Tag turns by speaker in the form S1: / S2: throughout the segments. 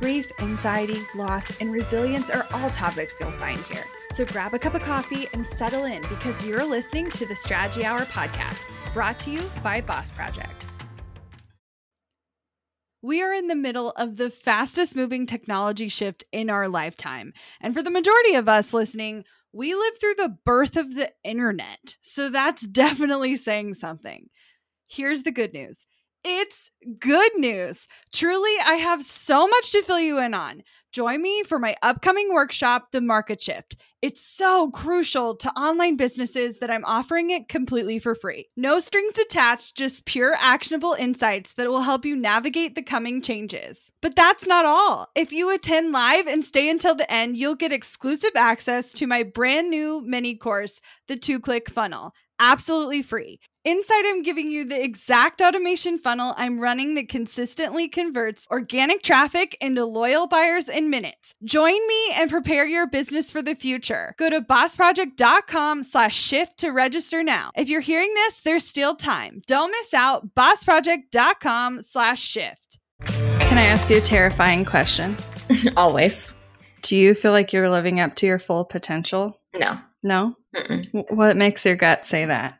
S1: Grief, anxiety, loss, and resilience are all topics you'll find here. So grab a cup of coffee and settle in because you're listening to the Strategy Hour podcast, brought to you by Boss Project. We are in the middle of the fastest moving technology shift in our lifetime. And for the majority of us listening, we lived through the birth of the internet. So that's definitely saying something. Here's the good news it's good news. Truly, I have so much to fill you in on. Join me for my upcoming workshop, The Market Shift. It's so crucial to online businesses that I'm offering it completely for free. No strings attached, just pure actionable insights that will help you navigate the coming changes. But that's not all. If you attend live and stay until the end, you'll get exclusive access to my brand new mini course, The Two Click Funnel absolutely free. Inside, I'm giving you the exact automation funnel I'm running that consistently converts organic traffic into loyal buyers in minutes. Join me and prepare your business for the future. Go to bossproject.com slash shift to register now. If you're hearing this, there's still time. Don't miss out. bossproject.com slash shift. Can I ask you a terrifying question?
S2: Always.
S1: Do you feel like you're living up to your full potential?
S2: No.
S1: No? Mm-mm. What makes your gut say that?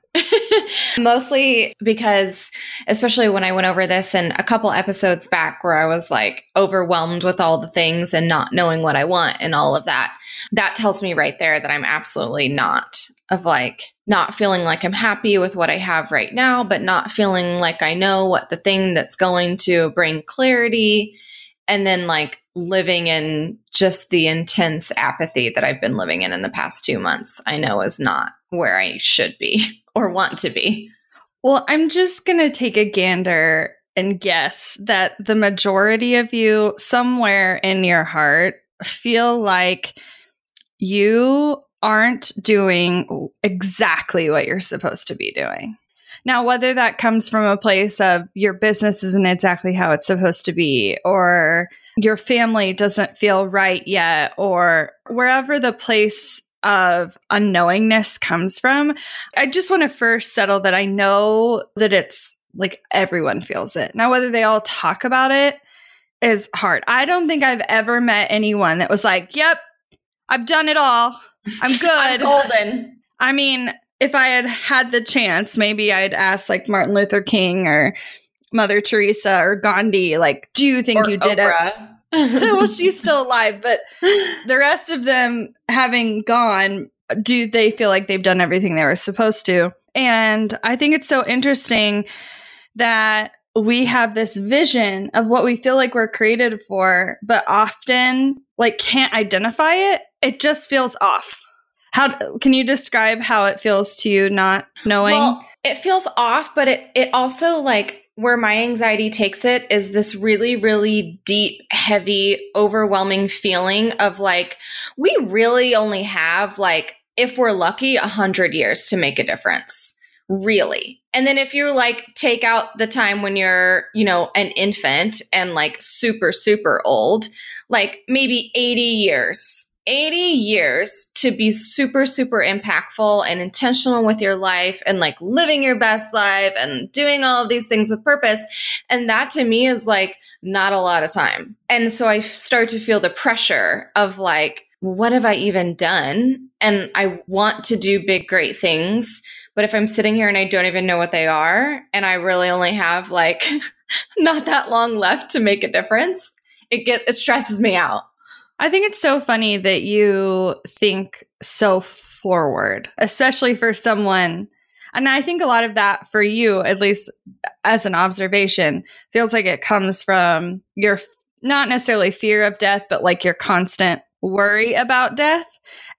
S2: Mostly because, especially when I went over this and a couple episodes back where I was like overwhelmed with all the things and not knowing what I want and all of that, that tells me right there that I'm absolutely not of like not feeling like I'm happy with what I have right now, but not feeling like I know what the thing that's going to bring clarity and then like living in just the intense apathy that I've been living in in the past two months, I know is not where I should be or want to be.
S1: Well, I'm just going to take a gander and guess that the majority of you, somewhere in your heart, feel like you aren't doing exactly what you're supposed to be doing. Now, whether that comes from a place of your business isn't exactly how it's supposed to be, or your family doesn't feel right yet, or wherever the place of unknowingness comes from, I just want to first settle that I know that it's like everyone feels it. Now, whether they all talk about it is hard. I don't think I've ever met anyone that was like, yep, I've done it all. I'm good. I'm
S2: golden.
S1: I mean, if I had had the chance, maybe I'd ask like Martin Luther King or Mother Teresa or Gandhi, like, do you think or you did Oprah. it? well, she's still alive, but the rest of them having gone, do they feel like they've done everything they were supposed to? And I think it's so interesting that we have this vision of what we feel like we're created for, but often like can't identify it. It just feels off. How can you describe how it feels to you not knowing? Well,
S2: it feels off, but it it also like where my anxiety takes it is this really really deep, heavy, overwhelming feeling of like we really only have like if we're lucky a 100 years to make a difference. Really. And then if you like take out the time when you're, you know, an infant and like super super old, like maybe 80 years 80 years to be super, super impactful and intentional with your life and like living your best life and doing all of these things with purpose. And that to me is like not a lot of time. And so I start to feel the pressure of like, what have I even done? And I want to do big, great things. But if I'm sitting here and I don't even know what they are, and I really only have like not that long left to make a difference, it get it stresses me out.
S1: I think it's so funny that you think so forward, especially for someone. And I think a lot of that for you, at least as an observation, feels like it comes from your not necessarily fear of death, but like your constant worry about death.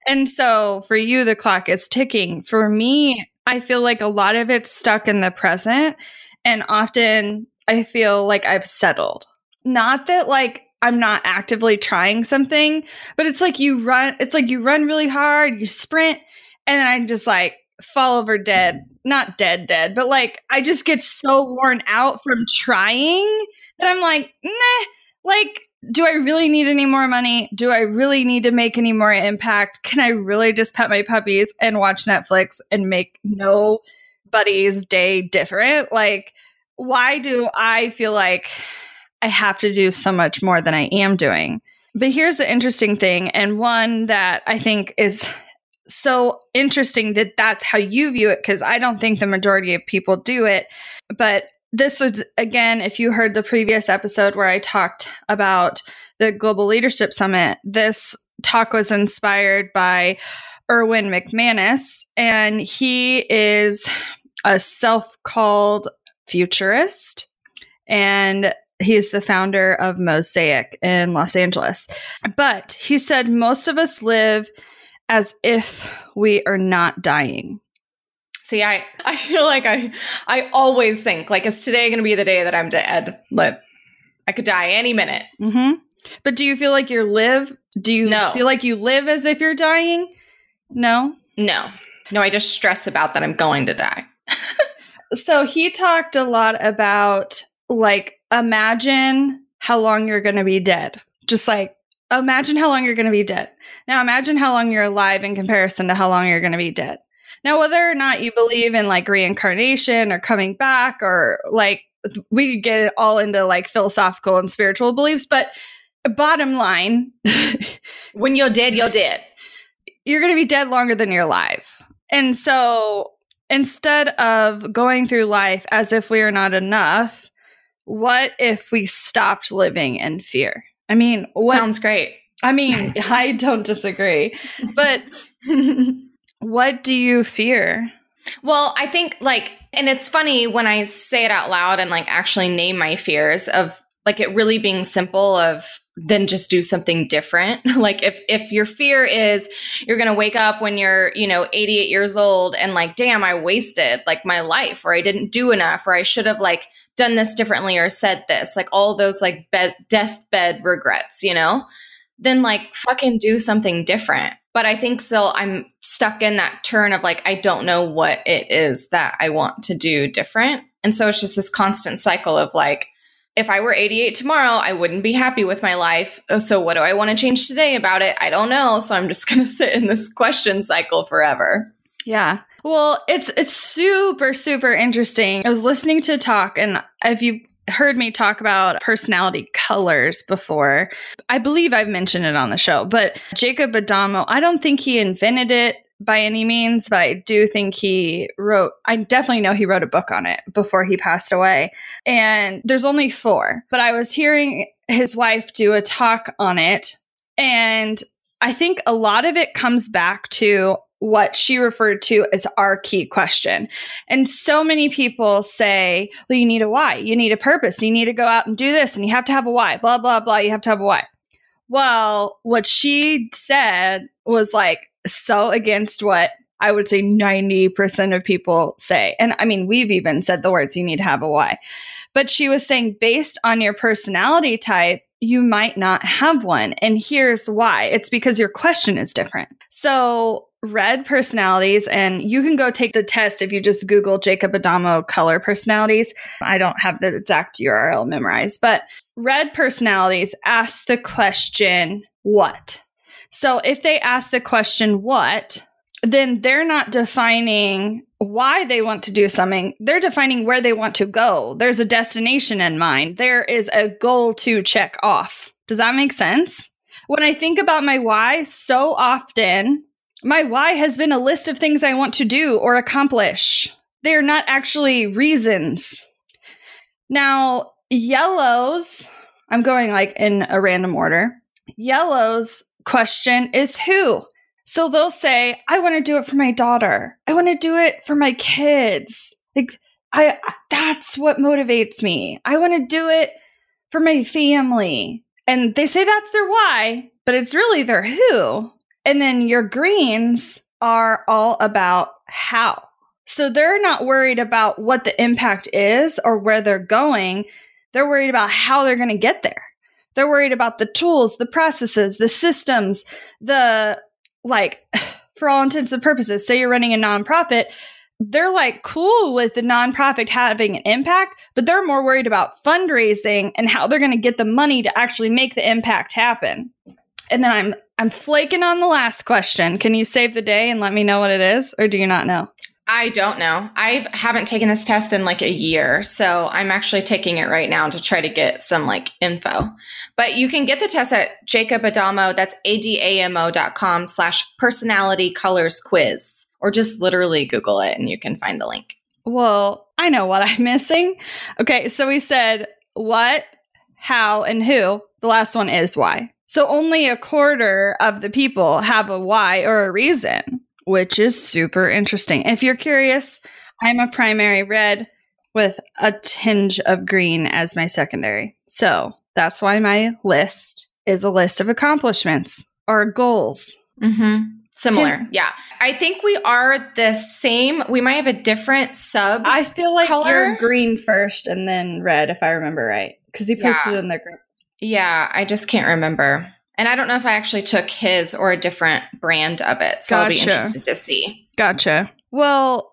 S1: And so for you, the clock is ticking. For me, I feel like a lot of it's stuck in the present. And often I feel like I've settled. Not that like I'm not actively trying something, but it's like you run, it's like you run really hard, you sprint, and then I'm just like fall over dead. Not dead, dead, but like I just get so worn out from trying that I'm like, nah, like, do I really need any more money? Do I really need to make any more impact? Can I really just pet my puppies and watch Netflix and make nobody's day different? Like, why do I feel like I have to do so much more than I am doing? But here's the interesting thing, and one that I think is so interesting that that's how you view it because I don't think the majority of people do it. But this was, again, if you heard the previous episode where I talked about the Global Leadership Summit, this talk was inspired by Erwin McManus, and he is a self called futurist. And He's the founder of Mosaic in Los Angeles. But he said most of us live as if we are not dying.
S2: See, I, I feel like I I always think like is today going to be the day that I'm dead? Like I could die any minute.
S1: Mm-hmm. But do you feel like you live? Do you
S2: no.
S1: feel like you live as if you're dying? No.
S2: No. No, I just stress about that I'm going to die.
S1: so he talked a lot about like imagine how long you're going to be dead. Just like imagine how long you're going to be dead. Now imagine how long you're alive in comparison to how long you're going to be dead. Now whether or not you believe in like reincarnation or coming back or like we could get it all into like philosophical and spiritual beliefs, but bottom line,
S2: when you're dead, you're dead.
S1: You're going to be dead longer than you're alive. And so instead of going through life as if we are not enough, what if we stopped living in fear? I mean, what
S2: sounds great.
S1: I mean, I don't disagree. But what do you fear?
S2: Well, I think like and it's funny when I say it out loud and like actually name my fears of like it really being simple of then just do something different. like if if your fear is you're going to wake up when you're, you know, 88 years old and like damn, I wasted like my life or I didn't do enough or I should have like done this differently or said this, like all those like bed, deathbed regrets, you know, then like fucking do something different. But I think still I'm stuck in that turn of like, I don't know what it is that I want to do different. And so it's just this constant cycle of like, if I were 88 tomorrow, I wouldn't be happy with my life. Oh, so what do I want to change today about it? I don't know. So I'm just going to sit in this question cycle forever.
S1: Yeah. Well, it's it's super super interesting. I was listening to a talk and if you heard me talk about personality colors before, I believe I've mentioned it on the show, but Jacob Adamo, I don't think he invented it by any means, but I do think he wrote, I definitely know he wrote a book on it before he passed away. And there's only four, but I was hearing his wife do a talk on it. And I think a lot of it comes back to what she referred to as our key question. And so many people say, well, you need a why, you need a purpose, you need to go out and do this, and you have to have a why, blah, blah, blah, you have to have a why. Well, what she said was like so against what I would say 90% of people say. And I mean, we've even said the words, you need to have a why. But she was saying, based on your personality type, you might not have one. And here's why it's because your question is different. So, red personalities, and you can go take the test if you just Google Jacob Adamo color personalities. I don't have the exact URL memorized, but red personalities ask the question, what? So, if they ask the question, what? then they're not defining why they want to do something. They're defining where they want to go. There's a destination in mind. There is a goal to check off. Does that make sense? When I think about my why, so often my why has been a list of things I want to do or accomplish. They're not actually reasons. Now, yellows, I'm going like in a random order. Yellow's question is who? So they'll say, I want to do it for my daughter. I want to do it for my kids. Like I that's what motivates me. I want to do it for my family. And they say that's their why, but it's really their who. And then your greens are all about how. So they're not worried about what the impact is or where they're going. They're worried about how they're going to get there. They're worried about the tools, the processes, the systems, the like for all intents and purposes, say you're running a nonprofit, they're like cool with the nonprofit having an impact, but they're more worried about fundraising and how they're going to get the money to actually make the impact happen. And then I'm I'm flaking on the last question. Can you save the day and let me know what it is or do you not know?
S2: I don't know. I haven't taken this test in like a year, so I'm actually taking it right now to try to get some like info. But you can get the test at Jacob Adamo. That's A-D-A-M-O dot com slash personality colors quiz. Or just literally Google it and you can find the link.
S1: Well, I know what I'm missing. Okay, so we said what, how, and who. The last one is why. So only a quarter of the people have a why or a reason which is super interesting. If you're curious, I'm a primary red with a tinge of green as my secondary. So that's why my list is a list of accomplishments or goals.
S2: Mm-hmm. Similar. yeah. I think we are the same. We might have a different sub.
S1: I feel like
S2: color.
S1: you're green first and then red, if I remember right. Because he posted
S2: Yeah.
S1: in the group.
S2: Yeah, I just can't remember. And I don't know if I actually took his or a different brand of it. So I'll be interested to see.
S1: Gotcha. Well,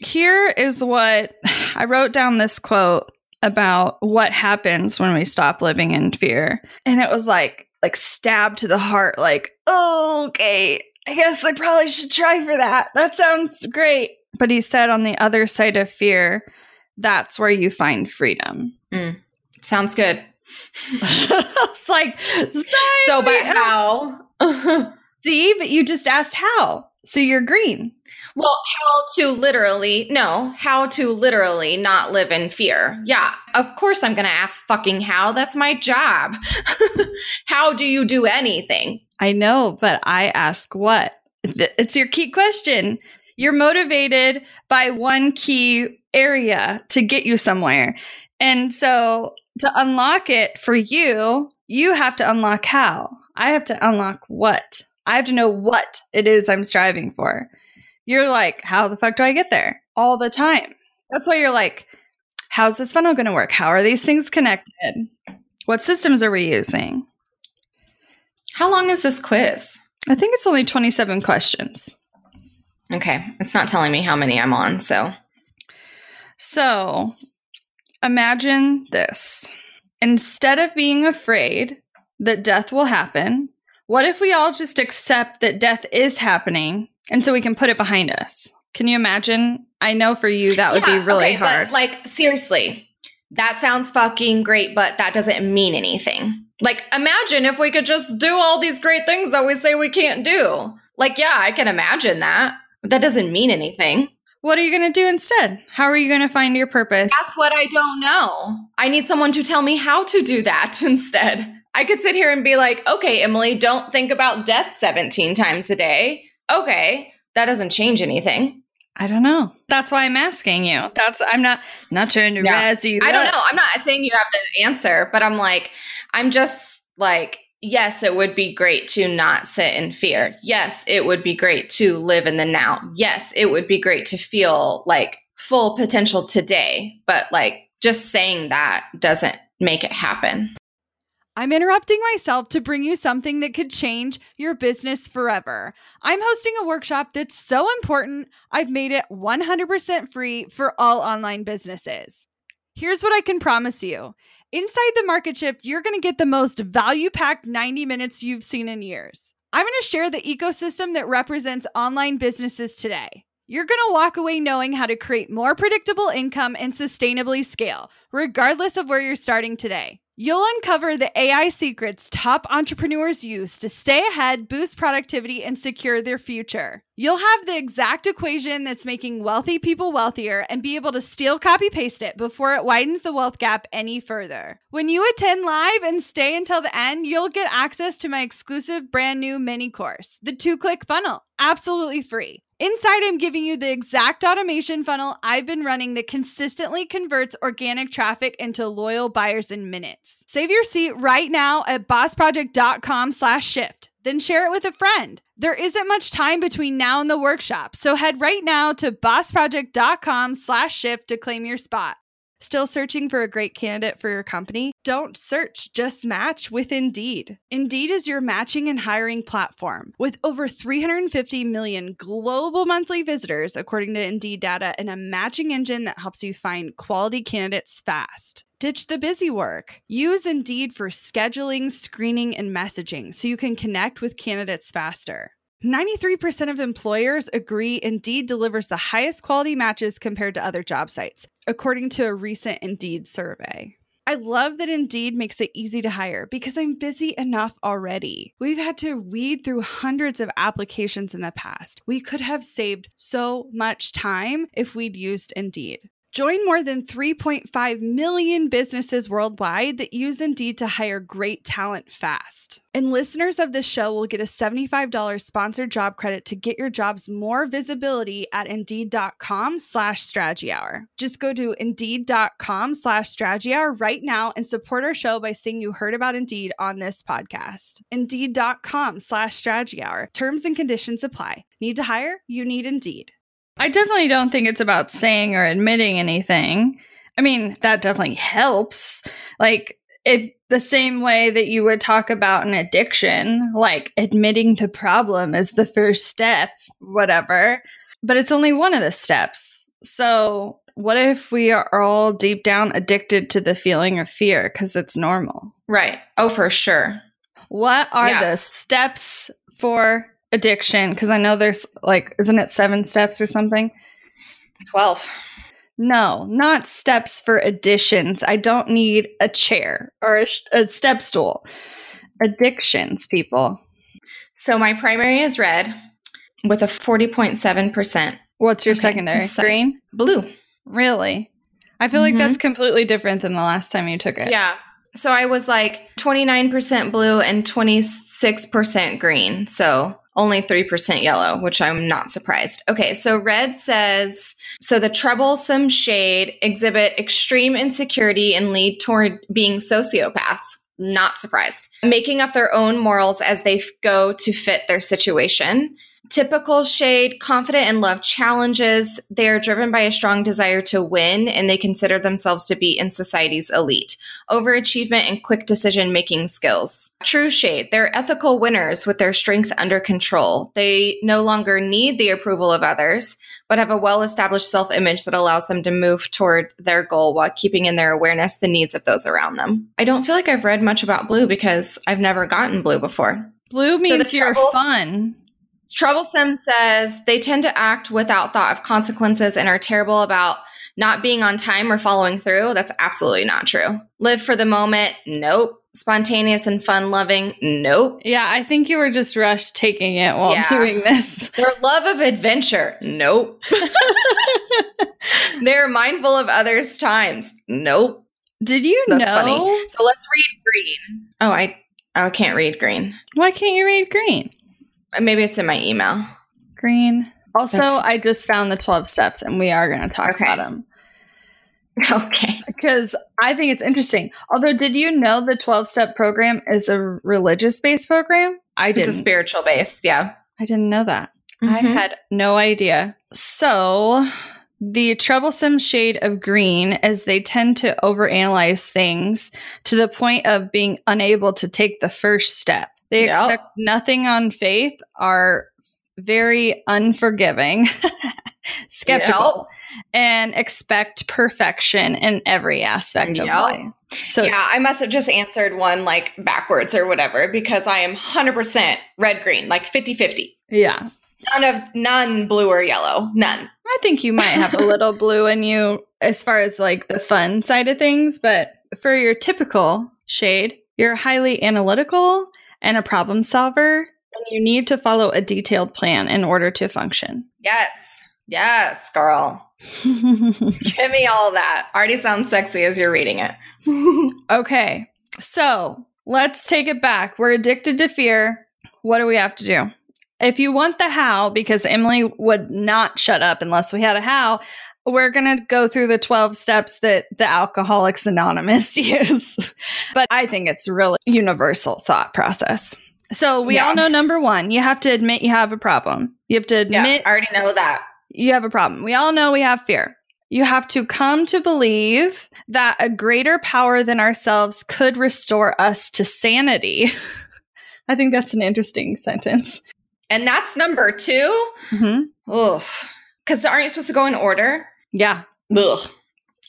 S1: here is what I wrote down this quote about what happens when we stop living in fear. And it was like like stabbed to the heart like, "Oh, okay. I guess I probably should try for that. That sounds great." But he said on the other side of fear, that's where you find freedom.
S2: Mm, sounds good.
S1: it's like,
S2: So, but how?
S1: See, but you just asked how. So you're green.
S2: Well, how to literally, no, how to literally not live in fear. Yeah, of course I'm going to ask fucking how. That's my job. how do you do anything?
S1: I know, but I ask what? It's your key question. You're motivated by one key area to get you somewhere. And so to unlock it for you, you have to unlock how. I have to unlock what. I have to know what it is I'm striving for. You're like, how the fuck do I get there? All the time. That's why you're like, how's this funnel going to work? How are these things connected? What systems are we using?
S2: How long is this quiz?
S1: I think it's only 27 questions.
S2: Okay, it's not telling me how many I'm on. So,
S1: So imagine this. Instead of being afraid that death will happen, what if we all just accept that death is happening and so we can put it behind us? Can you imagine? I know for you that would
S2: Yeah,
S1: be really
S2: okay, but,
S1: hard.
S2: like, seriously, that sounds fucking great, but that doesn't mean anything. Like, imagine if we could just do all these great things that we say we can't do. Like, yeah, I can imagine that. But that doesn't mean anything.
S1: What are you going to do instead? How are you going to find your purpose?
S2: That's what I don't know. I need someone to tell me how to do that instead. I could sit here and be like, okay, Emylee, don't think about death 17 times a day. Okay, that doesn't change anything.
S1: I don't know. That's why I'm asking you. That's I'm not not trying to
S2: Yeah.
S1: razz you.
S2: I don't know. I'm not saying you have the answer, but I'm like, I'm just like, yes, it would be great to not sit in fear. Yes, it would be great to live in the now. Yes, it would be great to feel like full potential today. But like, just saying that doesn't make it happen.
S1: I'm interrupting myself to bring you something that could change your business forever. I'm hosting a workshop that's so important, I've made it 100% free for all online businesses. Here's what I can promise you inside the market shift, you're going to get the most value packed 90 minutes you've seen in years. I'm going to share the ecosystem that represents online businesses today. You're going to walk away knowing how to create more predictable income and sustainably scale, regardless of where you're starting today. You'll uncover the AI secrets top entrepreneurs use to stay ahead, boost productivity, and secure their future. You'll have the exact equation that's making wealthy people wealthier and be able to steal, copy, paste it before it widens the wealth gap any further. When you attend live and stay until the end, you'll get access to my exclusive brand new mini course, the two click funnel, absolutely free. Inside, I'm giving you the exact automation funnel I've been running that consistently converts organic traffic into loyal buyers in minutes. Save your seat right now at bossproject.com slash shift. Then share it with a friend. There isn't much time between now and the workshop, so head right now to bossproject.com slash shift to claim your spot.
S3: Still searching for a great candidate for your company? Don't search, just match with Indeed. Indeed is your matching and hiring platform. With over 350 million global monthly visitors, according to Indeed data, and a matching engine that helps you find quality candidates fast. Ditch the busy work. Use Indeed for scheduling, screening, and messaging so you can connect with candidates faster. 93% of employers agree Indeed delivers the highest quality matches compared to other job sites, according to a recent Indeed survey. I love that Indeed makes it easy to hire because I'm busy enough already. We've had to weed through hundreds of applications in the past. We could have saved so much time if we'd used Indeed. Join more than 3.5 million businesses worldwide that use Indeed to hire great talent fast. And listeners of this show will get a $75 sponsored job credit to get your jobs more visibility at Indeed.com slash Strategy Hour. Just go to Indeed.com slash Strategy Hour right now and support our show by saying you heard about Indeed on this podcast. Indeed.com slash Strategy Hour. Terms and conditions apply. Need to hire? You need Indeed.
S1: I definitely don't think it's about saying or admitting anything. I mean, that definitely helps. Like, if the same way that you would talk about an addiction, like admitting the problem is the first step, whatever, but it's only one of the steps. So, what if we are all deep down addicted to the feeling of fear because it's normal?
S2: Right. Oh, for sure.
S1: What are
S2: Yeah.
S1: the steps for addiction? Because I know there's like, isn't it seven steps or something?
S2: 12.
S1: No, not steps for additions. I don't need a chair or a, a step stool. Addictions, people.
S2: So my primary is red with a 40.7%
S1: What's your
S2: Okay,
S1: secondary?
S2: sec-
S1: Green?
S2: blue.
S1: Really? I feel like
S2: Mhm.
S1: that's completely different than the last time you took it.
S2: Yeah. So I was like 29% blue and 26% green. So only 3% yellow, which I'm not surprised. Okay, so red says so the troublesome shade exhibit extreme insecurity and lead toward being sociopaths. Not surprised. Making up their own morals as they go to fit their situation. Typical shade, confident and love challenges. They are driven by a strong desire to win and they consider themselves to be in society's elite overachievement, and quick decision making skills. True Shade, they're ethical winners with their strength under control. They no longer need the approval of others, but have a well established self image that allows them to move toward their goal while keeping in their awareness the needs of those around them. I don't feel like I've read much about blue because I've never gotten blue before.
S1: Blue means
S2: the
S1: you're fun.
S2: Troublesome says they tend to act without thought of consequences and are terrible about not being on time or following through. That's absolutely not true. Live for the moment. Nope. Spontaneous and fun loving. Nope.
S1: Yeah, I think you were just rushed taking it while
S2: Yeah.
S1: doing this.
S2: Their love of adventure. Nope. They're mindful of others' times. Nope.
S1: Did you
S2: That's
S1: know?
S2: funny. So let's read green. Oh, I oh, I can't read green.
S1: Why can't you read green?
S2: Maybe it's in my email.
S1: Green. Also,
S2: That's-
S1: I just found the 12 steps and we are going to talk
S2: Okay.
S1: about them
S2: Okay.
S1: because I think it's interesting. Although, did you know the 12 step program is a religious based program? I
S2: It's
S1: didn't.
S2: a spiritual based. Yeah.
S1: I didn't know that. I
S2: Mhm.
S1: had no idea. So, the troublesome shade of green is they tend to overanalyze things to the point of being unable to take the first step. They
S2: Yep.
S1: expect nothing on faith, are very unforgiving, skeptical, and expect perfection in every aspect of life. So,
S2: yeah, I must have just answered one like backwards or whatever because I am 100% red green, like 50 50.
S1: yeah.
S2: None of none blue or yellow. None.
S1: I think you might have a little blue in you as far as like the fun side of things, but for your typical shade, you're highly analytical and a problem solver, and you need to follow a detailed plan in order to function.
S2: Yes. Yes, girl. Give me all that. Already sounds sexy as you're reading it.
S1: okay, so let's take it back. We're addicted to fear. What do we have to do? If you want the how, because Emylee would not shut up unless we had a how, we're going to go through the 12 steps that the Alcoholics Anonymous use. but I think it's really universal thought process. So we
S2: Yeah.
S1: all know number one, you have to admit you have a problem. You have to
S2: Yeah,
S1: admit
S2: I already know that.
S1: you have a problem. We all know we have fear. you have to come to believe that a greater power than ourselves could restore us to sanity. I think that's an interesting sentence.
S2: And that's number 2
S1: hmm
S2: Ugh. Because aren't you supposed to go in order?
S1: Yeah.
S2: Ugh.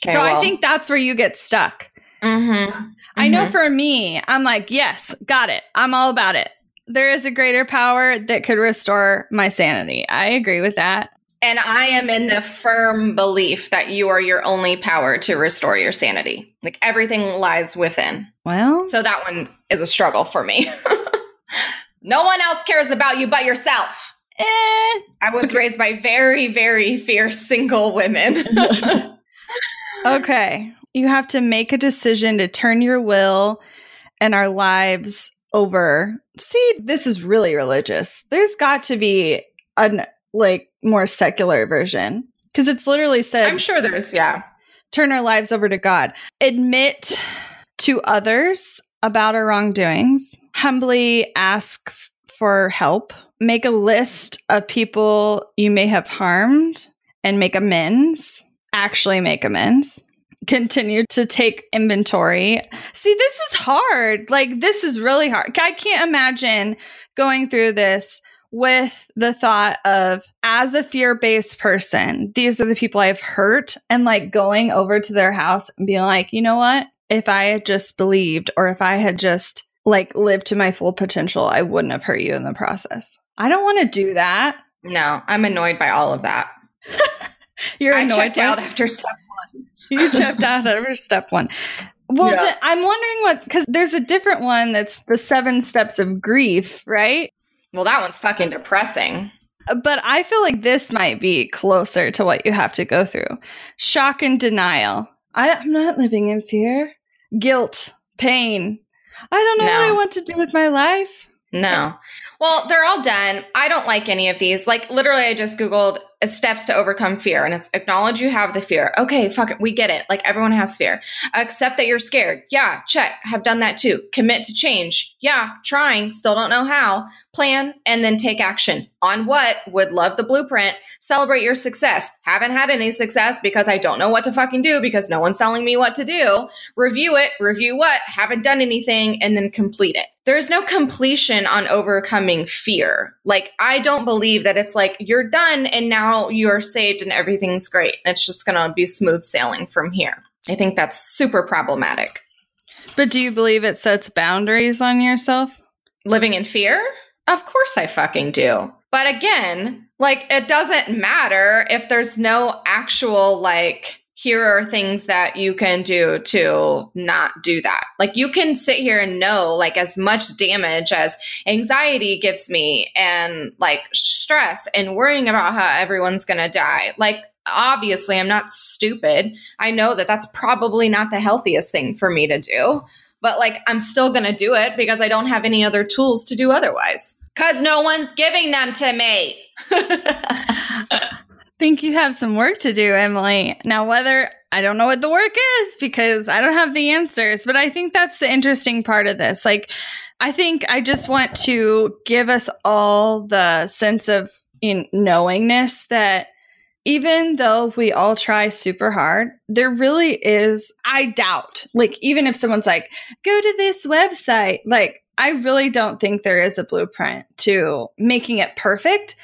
S1: so I think that's where you get stuck.
S2: Mm-hmm.
S1: I know for me, I'm like, yes, got it. I'm all about it. There is a greater power that could restore my sanity. I agree with that.
S2: And I am in the firm belief that you are your only power to restore your sanity. Like everything lies within.
S1: Well,
S2: So that one is a struggle for me. no one else cares about you but yourself.
S1: Eh.
S2: I was raised by very, very fierce single women.
S1: Okay. You have to make a decision to turn your will and our lives over. See, this is really religious. There's got to be a like more secular version because it's literally said
S2: I'm sure there's, yeah.
S1: turn our lives over to God. Admit to others about our wrongdoings. Humbly ask for help. Make a list of people you may have harmed and make amends. Actually, make amends. Continue to take inventory. See, this is hard. Like, this is really hard. I can't imagine going through this with the thought of as a fear-based person these are the people i've hurt and like going over to their house and being like you know what if i had just believed or if i had just like lived to my full potential i wouldn't have hurt you in the process i don't want to do that
S2: No, I'm annoyed by all of that.
S1: you're
S2: I
S1: annoyed
S2: checked
S1: by-
S2: out after step one.
S1: you checked out after step one well
S2: Yeah.
S1: the- i'm wondering what because there's a different one that's the seven steps of grief right
S2: Well, that one's fucking depressing.
S1: But I feel like this might be closer to what you have to go through. Shock and denial. I, I'm not living in fear. Guilt, pain. I don't know what I want to do with my life.
S2: No. Well, they're all done. I don't like any of these. Like literally, I just Googled uh, steps to overcome fear and it's acknowledge you have the fear. Okay, fuck it. We get it. Like everyone has fear. Accept that you're scared. Yeah, check. Have done that too. Commit to change. Yeah, trying. Still don't know how. Plan and then take action. On what? Would love the blueprint. Celebrate your success. Haven't had any success because I don't know what to fucking do because no one's telling me what to do. Review it. Review what? Haven't done anything and then complete it. There's no completion on overcoming fear. Like, I don't believe that it's like you're done and now you're saved and everything's great. It's just going to be smooth sailing from here. I think that's super problematic.
S1: But do you believe it sets boundaries on yourself?
S2: Living in fear? Of course I fucking do. But again, like, it doesn't matter if there's no actual, like, here are things that you can do to not do that. Like you can sit here and know like as much damage as anxiety gives me and like stress and worrying about how everyone's going to die. Like obviously I'm not stupid. I know that that's probably not the healthiest thing for me to do, but like I'm still going to do it because I don't have any other tools to do otherwise. Cuz no one's giving them to me.
S1: think you have some work to do, Emylee. Now, whether I don't know what the work is because I don't have the answers, but I think that's the interesting part of this. Like, I think I just want to give us all the sense of in knowingness that even though we all try super hard, there really is, I doubt, like, even if someone's like, go to this website, like, I really don't think there is a blueprint to making it perfect.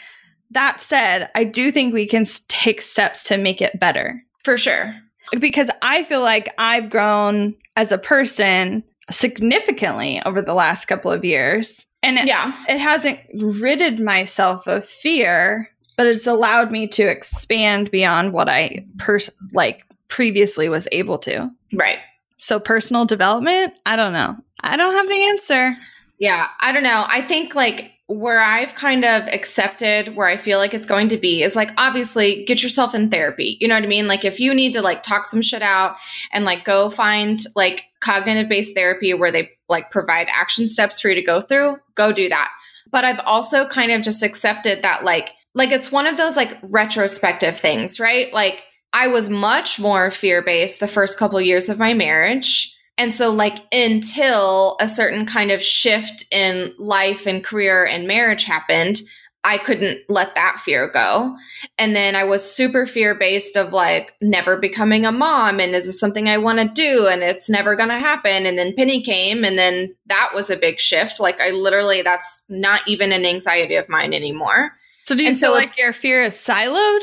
S1: That said, I do think we can take steps to make it better
S2: For sure.
S1: because I feel like I've grown as a person significantly over the last couple of years. And it,
S2: Yeah.
S1: it hasn't ridded myself of fear, but it's allowed me to expand beyond what I pers- like previously was able to.
S2: Right.
S1: So personal development, I don't know. I don't have the answer.
S2: Yeah, I don't know. I think like where I've kind of accepted where I feel like it's going to be is like obviously get yourself in therapy. You know what I mean? Like if you need to like talk some shit out and like go find like cognitive based therapy where they like provide action steps for you to go through, go do that. But I've also kind of just accepted that like like it's one of those like retrospective things, right? Like I was much more fear based the first couple years of my marriage. And so, like, until a certain kind of shift in life and career and marriage happened, I couldn't let that fear go. And then I was super fear based of like never becoming a mom and is this something I want to do and it's never going to happen. And then Penny came and then that was a big shift. Like I literally, that's not even an anxiety of mine anymore.
S1: So do you
S2: And
S1: feel
S2: so
S1: like your fear is siloed?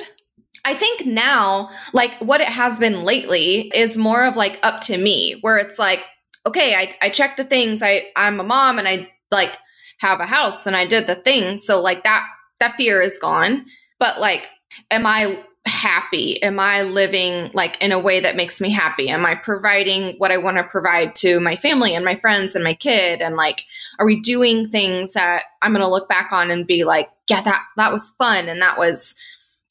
S2: I think now, like what it has been lately is more of like up to me, where it's like, okay, I, I checked the things. I, I'm a mom and I like have a house and I did the things. So like that, that fear is gone. But like, am I happy? Am I living like in a way that makes me happy? Am I providing what I want to provide to my family and my friends and my kid? And like, are we doing things that I'm to look back on and be like, yeah, that, that was fun. And that was,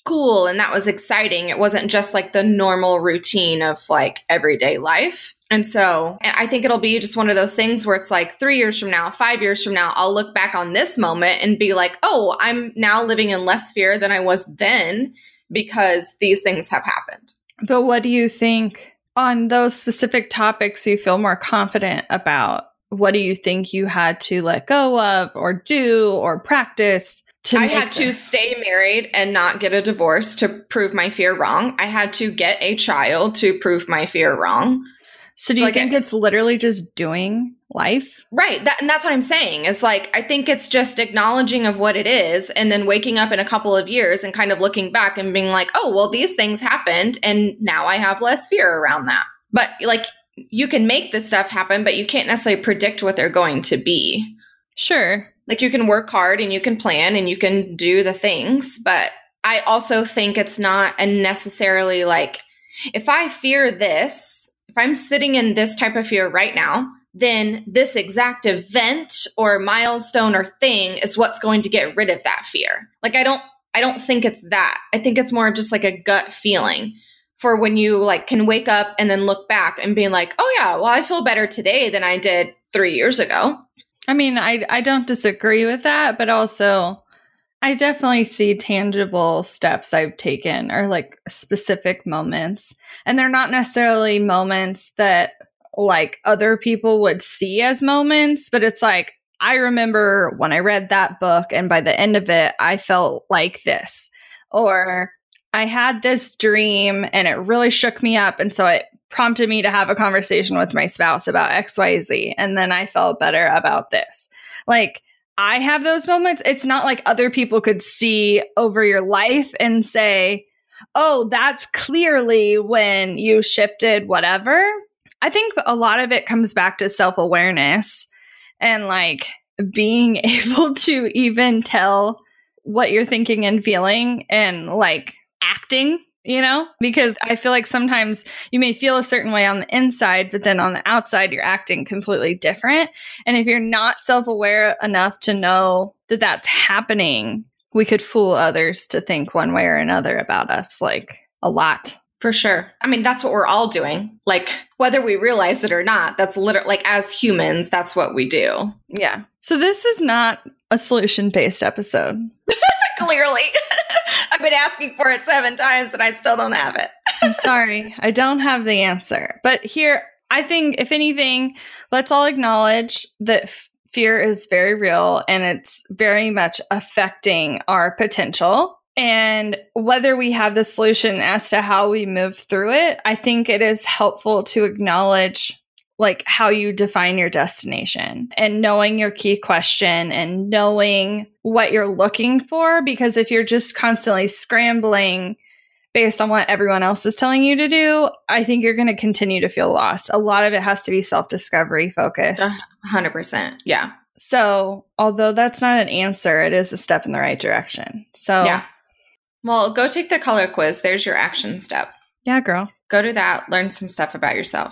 S2: cool and that was exciting. It wasn't just like the normal routine of like everyday life. And so and I think it'll be just one of those things where it's like three years from now, five years from now, I'll look back on this moment and be like, oh, I'm now living in less fear than I was then because these things have happened.
S1: But what do you think on those specific topics you feel more confident about? What do you think you had to let go of or do or practice
S2: I had to stay married and not get a divorce to prove my fear wrong. I had to get a child to prove my fear wrong.
S1: So do
S2: so
S1: you
S2: like
S1: think
S2: it-
S1: it's literally just doing life?
S2: Right. That, and that's what I'm saying. Is like, I think it's just acknowledging of what it is and then waking up in a couple of years and kind of looking back and being like, oh, well, these things happened and now I have less fear around that. But like, you can make this stuff happen, but you can't necessarily predict what they're going to be.
S1: Sure.
S2: Like, you can work hard and you can plan and you can do the things. But I also think it's not a necessarily like, if I fear this, if I'm sitting in this type of fear right now, then this exact event or milestone or thing is what's going to get rid of that fear. Like I don't I don't think it's that. I think it's more just like a gut feeling for when you like can wake up and then look back and be like, "Oh yeah, well I feel better today than I did 3 years ago."
S1: I mean, I I don't disagree with that, but also I definitely see tangible steps I've taken or like specific moments. And they're not necessarily moments that like other people would see as moments, but it's like I remember when I read that book and by the end of it I felt like this. Or I had this dream and it really shook me up and so it prompted me to have a conversation with my spouse about XYZ and then I felt better about this. Like I have those moments. It's not like other people could see over your life and say, "Oh, that's clearly when you shifted whatever." I think a lot of it comes back to self-awareness and like being able to even tell what you're thinking and feeling and like acting you know because i feel like sometimes you may feel a certain way on the inside but then on the outside you're acting completely different and if you're not self-aware enough to know that that's happening we could fool others to think one way or another about us like a lot
S2: For sure. I mean, that's what we're all doing. Like whether we realize it or not, that's literally like as humans, that's what we do.
S1: yeah so this is not a solution based episode
S2: Clearly. I've been asking for it 7 times and I still don't have it.
S1: I'm sorry, I don't have the answer. But here, I think, if anything, let's all acknowledge that f- fear is very real and it's very much affecting our potential. And whether we have the solution as to how we move through it, I think it is helpful to acknowledge like how you define your destination and knowing your key question and knowing what you're looking for. Because if you're just constantly scrambling based on what everyone else is telling you to do, I think you're going to continue to feel lost. A lot of it has to be self discovery focused.
S2: Uh, 100%. Yeah.
S1: So, although that's not an answer, it is a step in the right direction. So,
S2: Yeah. Well, go take the color quiz. There's your action step.
S1: yeah, girl.
S2: Go do that. Learn some stuff about yourself.